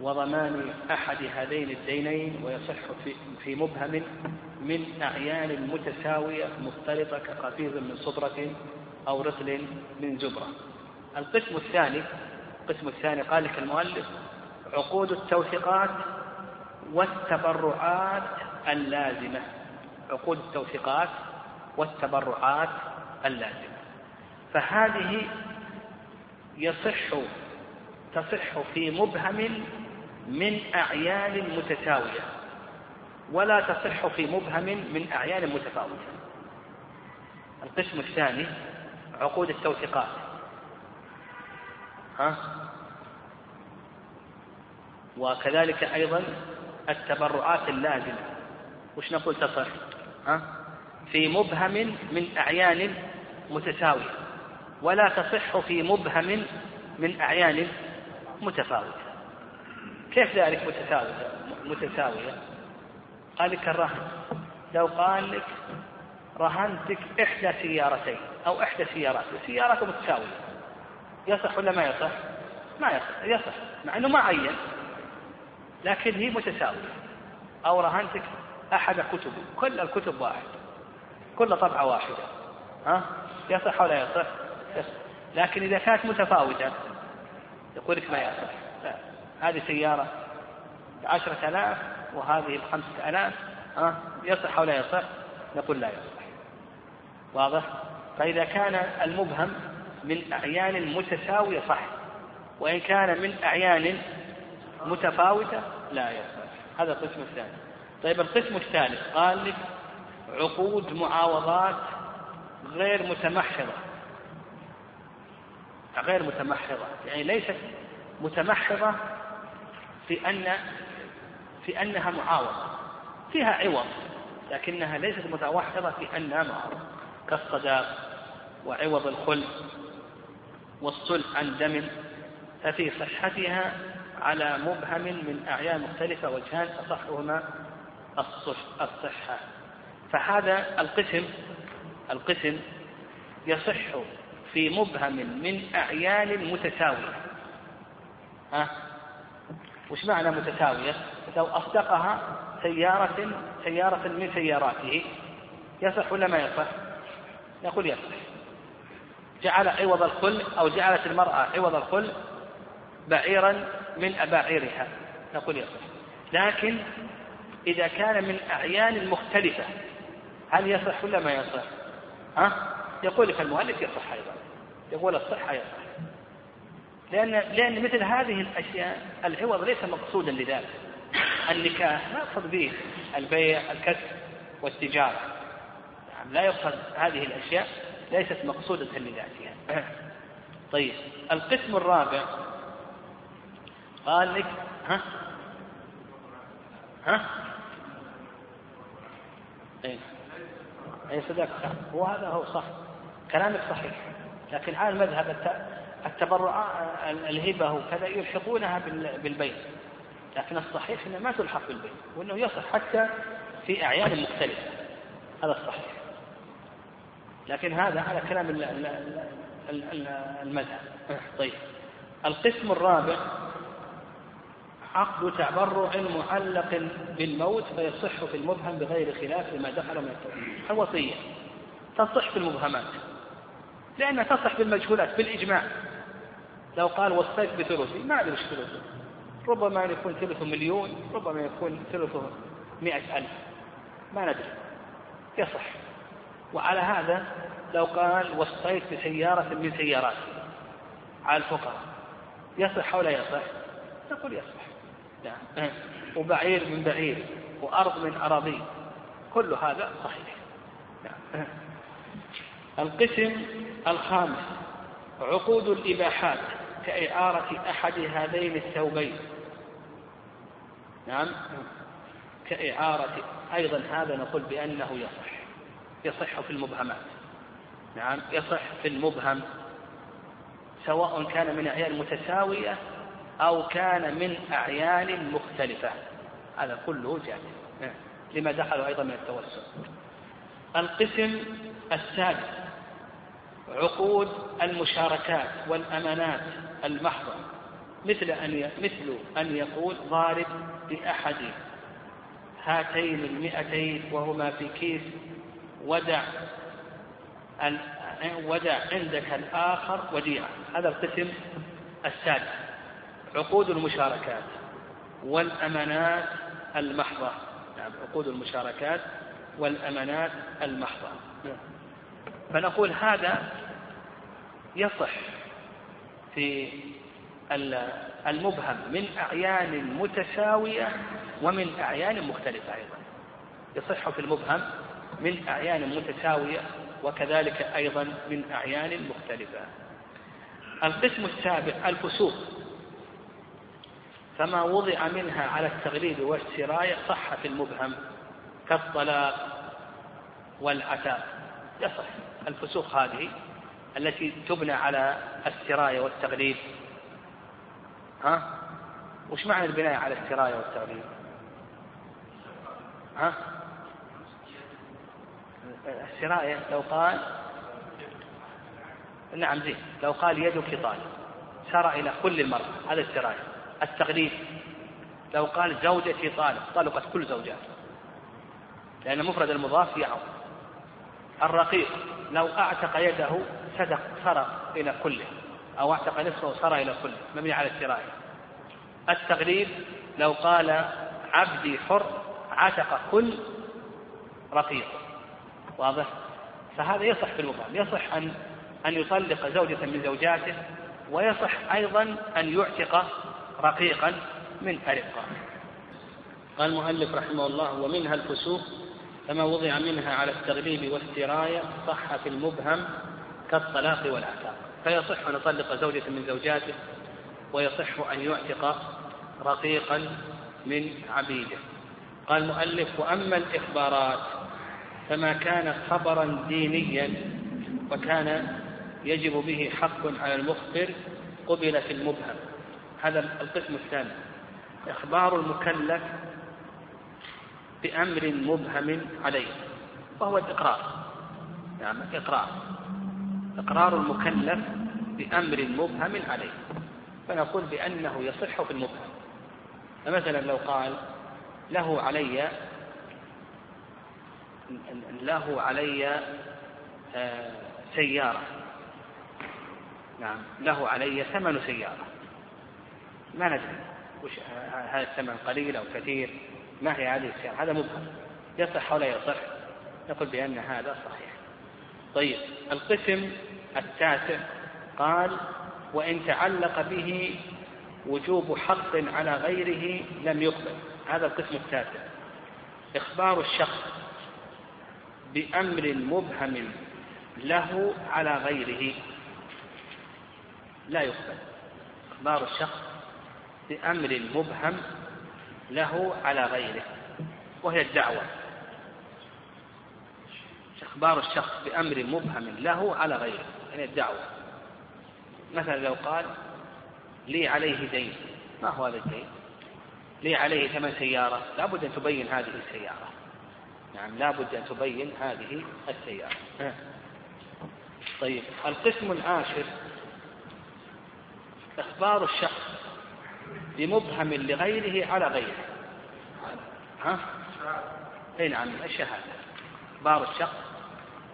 وضمان أحد هذين الدينين ويصح في, في مبهم من أعيان متساوية مختلطة كقفيز من صبرة أو رطل من زبرة. القسم الثاني القسم الثاني قال لك المؤلف عقود التوثيقات والتبرعات اللازمة. عقود التوثيقات والتبرعات اللازمة. فهذه يصح تصح في مبهم من أعيان متساوية ولا تصح في مبهم من أعيان متفاوتة. القسم الثاني عقود التوثيقات. ها؟ وكذلك أيضا التبرعات اللازمة. وش نقول تصح؟ ها؟ في مبهم من أعيان متساوية. ولا تصح في مبهم من أعيان متفاوتة. كيف ذلك متساوية متساوية. قال لك الرهن. لو قال لك رهنتك إحدى سيارتين أو إحدى سيارات السيارات متساوية. يصح ولا ما يصح؟ ما يصح يصح مع أنه ما عين. لكن هي متساوية. أو رهنتك أحد كتب كل الكتب واحد كل طبعة واحدة. ها؟ يصح ولا يصح؟ لكن إذا كانت متفاوتة يقول لك ما يصح لا. هذه سيارة بعشرة آلاف وهذه بخمسة آلاف ها يصح ولا يصح؟ نقول لا يصح واضح؟ فإذا كان المبهم من أعيان متساوية صح وإن كان من أعيان متفاوتة لا يصح هذا القسم الثاني طيب القسم الثالث قال لك عقود معاوضات غير متمحضة غير متمحضة. يعني ليست متمحضة في أن في أنها معاوضة. فيها عوض لكنها ليست متوحدة في أنها معاوضة. كالصداق وعوض الخل والصلح عن دم ففي صحتها على مبهم من أعيان مختلفة وجهان أصحهما الصحة. فهذا القسم القسم يصح في مبهم من أعيان متساوية ها وش معنى متساوية؟ لو أصدقها سيارة سيارة من سياراته يصح ولا ما يصح؟ نقول يصح جعل عوض الخل أو جعلت المرأة عوض الخل بعيرا من أباعيرها نقول يصح لكن إذا كان من أعيان مختلفة هل يصح ولا ما يصح؟ ها؟ يقول لك المؤلف يصح أيضا يقول الصحة يصح لأن لأن مثل هذه الأشياء العوض ليس مقصودا لذلك. النكاح ما يقصد به البيع الكسب والتجارة. يعني لا يقصد هذه الأشياء ليست مقصودة لذاتها. طيب القسم الرابع. قال لك ها؟ ها؟ اي أي صدق؟ صح وهذا هو صح. كلامك صحيح. لكن على المذهب التبرع الهبة وكذا يلحقونها بالبيت. لكن الصحيح إنه ما تلحق بالبيت وإنه يصح حتى في أعيان مختلفة. هذا الصحيح. لكن هذا على كلام المذهب. طيب. القسم الرابع عقد تبرع معلق بالموت فيصح في المبهم بغير خلاف ما دخل من التوحيد. الوصية تصح في المبهمات. لأنها تصح بالمجهولات بالإجماع. لو قال وصيت بثلثي ما أدري إيش ثلثه. ربما يكون ثلثه مليون ربما يكون ثلثه مئة ألف. ما ندري. يصح. وعلى هذا لو قال وصيت بسيارة من سياراتي على الفقراء. يصح أو لا يصح؟ نقول يصح. نعم وبعير من بعير وأرض من أراضي. كل هذا صحيح. نعم القسم الخامس عقود الإباحات كإعارة أحد هذين الثوبين. نعم. كإعارة أيضا هذا نقول بأنه يصح يصح في المبهمات. نعم يصح في المبهم سواء كان من أعيان متساوية أو كان من أعيان مختلفة. هذا كله جائز نعم. لما دخلوا أيضا من التوسع. القسم الثالث عقود المشاركات والأمانات المحضة. مثل أن مثل أن يقول ضارب بأحد هاتين المئتين وهما في كيس ودع ودع عندك الآخر وديعة. هذا القسم السادس. عقود المشاركات والأمانات المحضة. نعم عقود المشاركات والأمانات المحضة. فنقول هذا يصح في المبهم من أعيان متساوية ومن أعيان مختلفة أيضا. يصح في المبهم من أعيان متساوية وكذلك أيضا من أعيان مختلفة. القسم السابع الفسوق. فما وضع منها على التغليب والسراية صح في المبهم كالطلاق والعتاق. يصح. الفسوق هذه التي تبنى على السراية والتغليب. ها؟ وش معنى البناء على السراية والتغليب؟ ها؟ السراية لو قال نعم زين لو قال يدك طالب سار إلى كل المرأة هذا السراية التغليب لو قال زوجتي طالب طلقت كل زوجاته لأن مفرد المضاف يعظ. الرقيق لو أعتق يده صدق سرى إلى كله أو أعتق نصفه سرى إلى كله مبني على السراية. التغليب لو قال عبدي حر عتق كل رقيق. واضح؟ فهذا يصح في المبهم يصح أن أن يطلق زوجة من زوجاته ويصح أيضا أن يعتق رقيقا من أرقة قال المؤلف رحمه الله ومنها الفسوق فما وضع منها على التغليب والسراية صح في المبهم كالطلاق والعتاق. فيصح أن يطلق زوجة من زوجاته ويصح أن يعتق رقيقا من عبيده. قال المؤلف وأما الإخبارات فما كان خبرا دينيا وكان يجب به حق على المخبر قبل في المبهم. هذا القسم الثاني. إخبار المكلف بأمر مبهم عليه وهو الإقرار. نعم يعني إقرار. إقرار المكلف بأمر مبهم عليه. فنقول بأنه يصح في المبهم. فمثلا لو قال له علي له علي آه، سيارة. نعم له علي ثمن سيارة. ما ندري وش هذا الثمن قليل أو كثير. ما هي هذه السيارة؟ هذا مبهم يصح ولا يصح؟ نقول بأن هذا صحيح. طيب القسم التاسع قال وإن تعلق به وجوب حق على غيره لم يقبل. هذا القسم التاسع. إخبار الشخص بأمر مبهم له على غيره لا يقبل. إخبار الشخص بأمر مبهم له على غيره وهي الدعوة. إخبار الشخص بأمر مبهم له على غيره يعني الدعوة. مثلا لو قال لي عليه دين ما هو هذا الدين؟ لي عليه ثمن سيارة لابد أن تبين هذه السيارة. نعم لابد أن تبين هذه السيارة. طيب القسم العاشر إخبار الشخص بمبهم لغيره على غيره. ها؟ اي نعم الشهادة؟ إخبار الشخص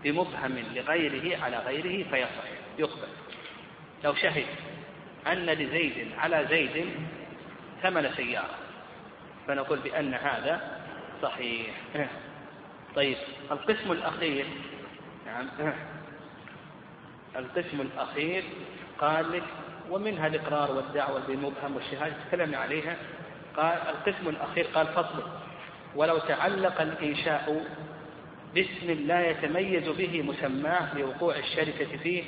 بمبهم لغيره على غيره فيصح يقبل لو شهد أن لزيد على زيد ثمن سيارة فنقول بأن هذا صحيح. طيب القسم الأخير نعم القسم الأخير قال لك ومنها الإقرار والدعوة بالمبهم والشهادة تكلمنا عليها. قال القسم الأخير قال فصل ولو تعلق الإنشاء باسم لا يتميز به مسماه لوقوع الشركة فيه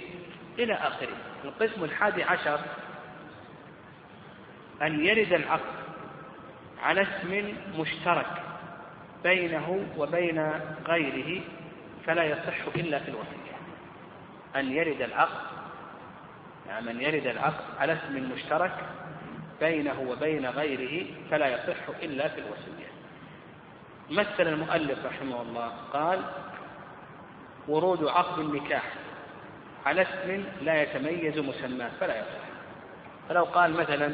إلى آخره. القسم الحادي عشر أن يرد العقد على اسم مشترك بينه وبين غيره فلا يصح إلا في الوصية. أن يرد العقد يعني أن يرد العقد على اسم مشترك بينه وبين غيره فلا يصح إلا في الوصية. مثل المؤلف رحمه الله قال ورود عقد النكاح على اسم لا يتميز مسماه فلا يصح. فلو قال مثلا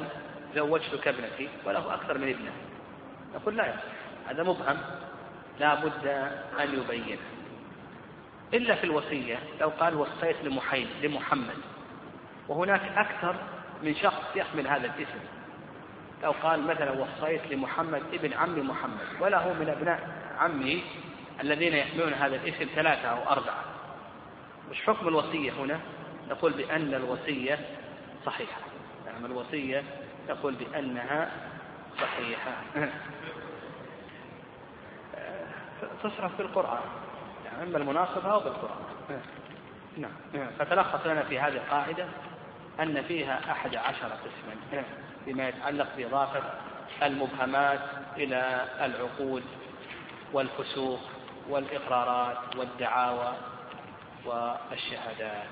زوجتك ابنتي وله أكثر من ابنة نقول لا يصح. هذا مبهم لا بد أن يبينه. إلا في الوصية لو قال وصيت لمحيم لمحمد وهناك أكثر من شخص يحمل هذا الاسم. لو قال مثلا وصيت لمحمد ابن عم محمد وله من أبناء عمه الذين يحملون هذا الاسم ثلاثة أو أربعة. مش حكم الوصية هنا؟ نقول بأن الوصية صحيحة. نعم الوصية نقول بأنها صحيحة. تصرف في القرآن يعني إما المناصبة أو بالقرآن نعم. فتلخص لنا في هذه القاعدة أن فيها أحد عشر قسما فيما يتعلق بإضافة المبهمات إلى العقود والفسوق والإقرارات والدعاوى والشهادات.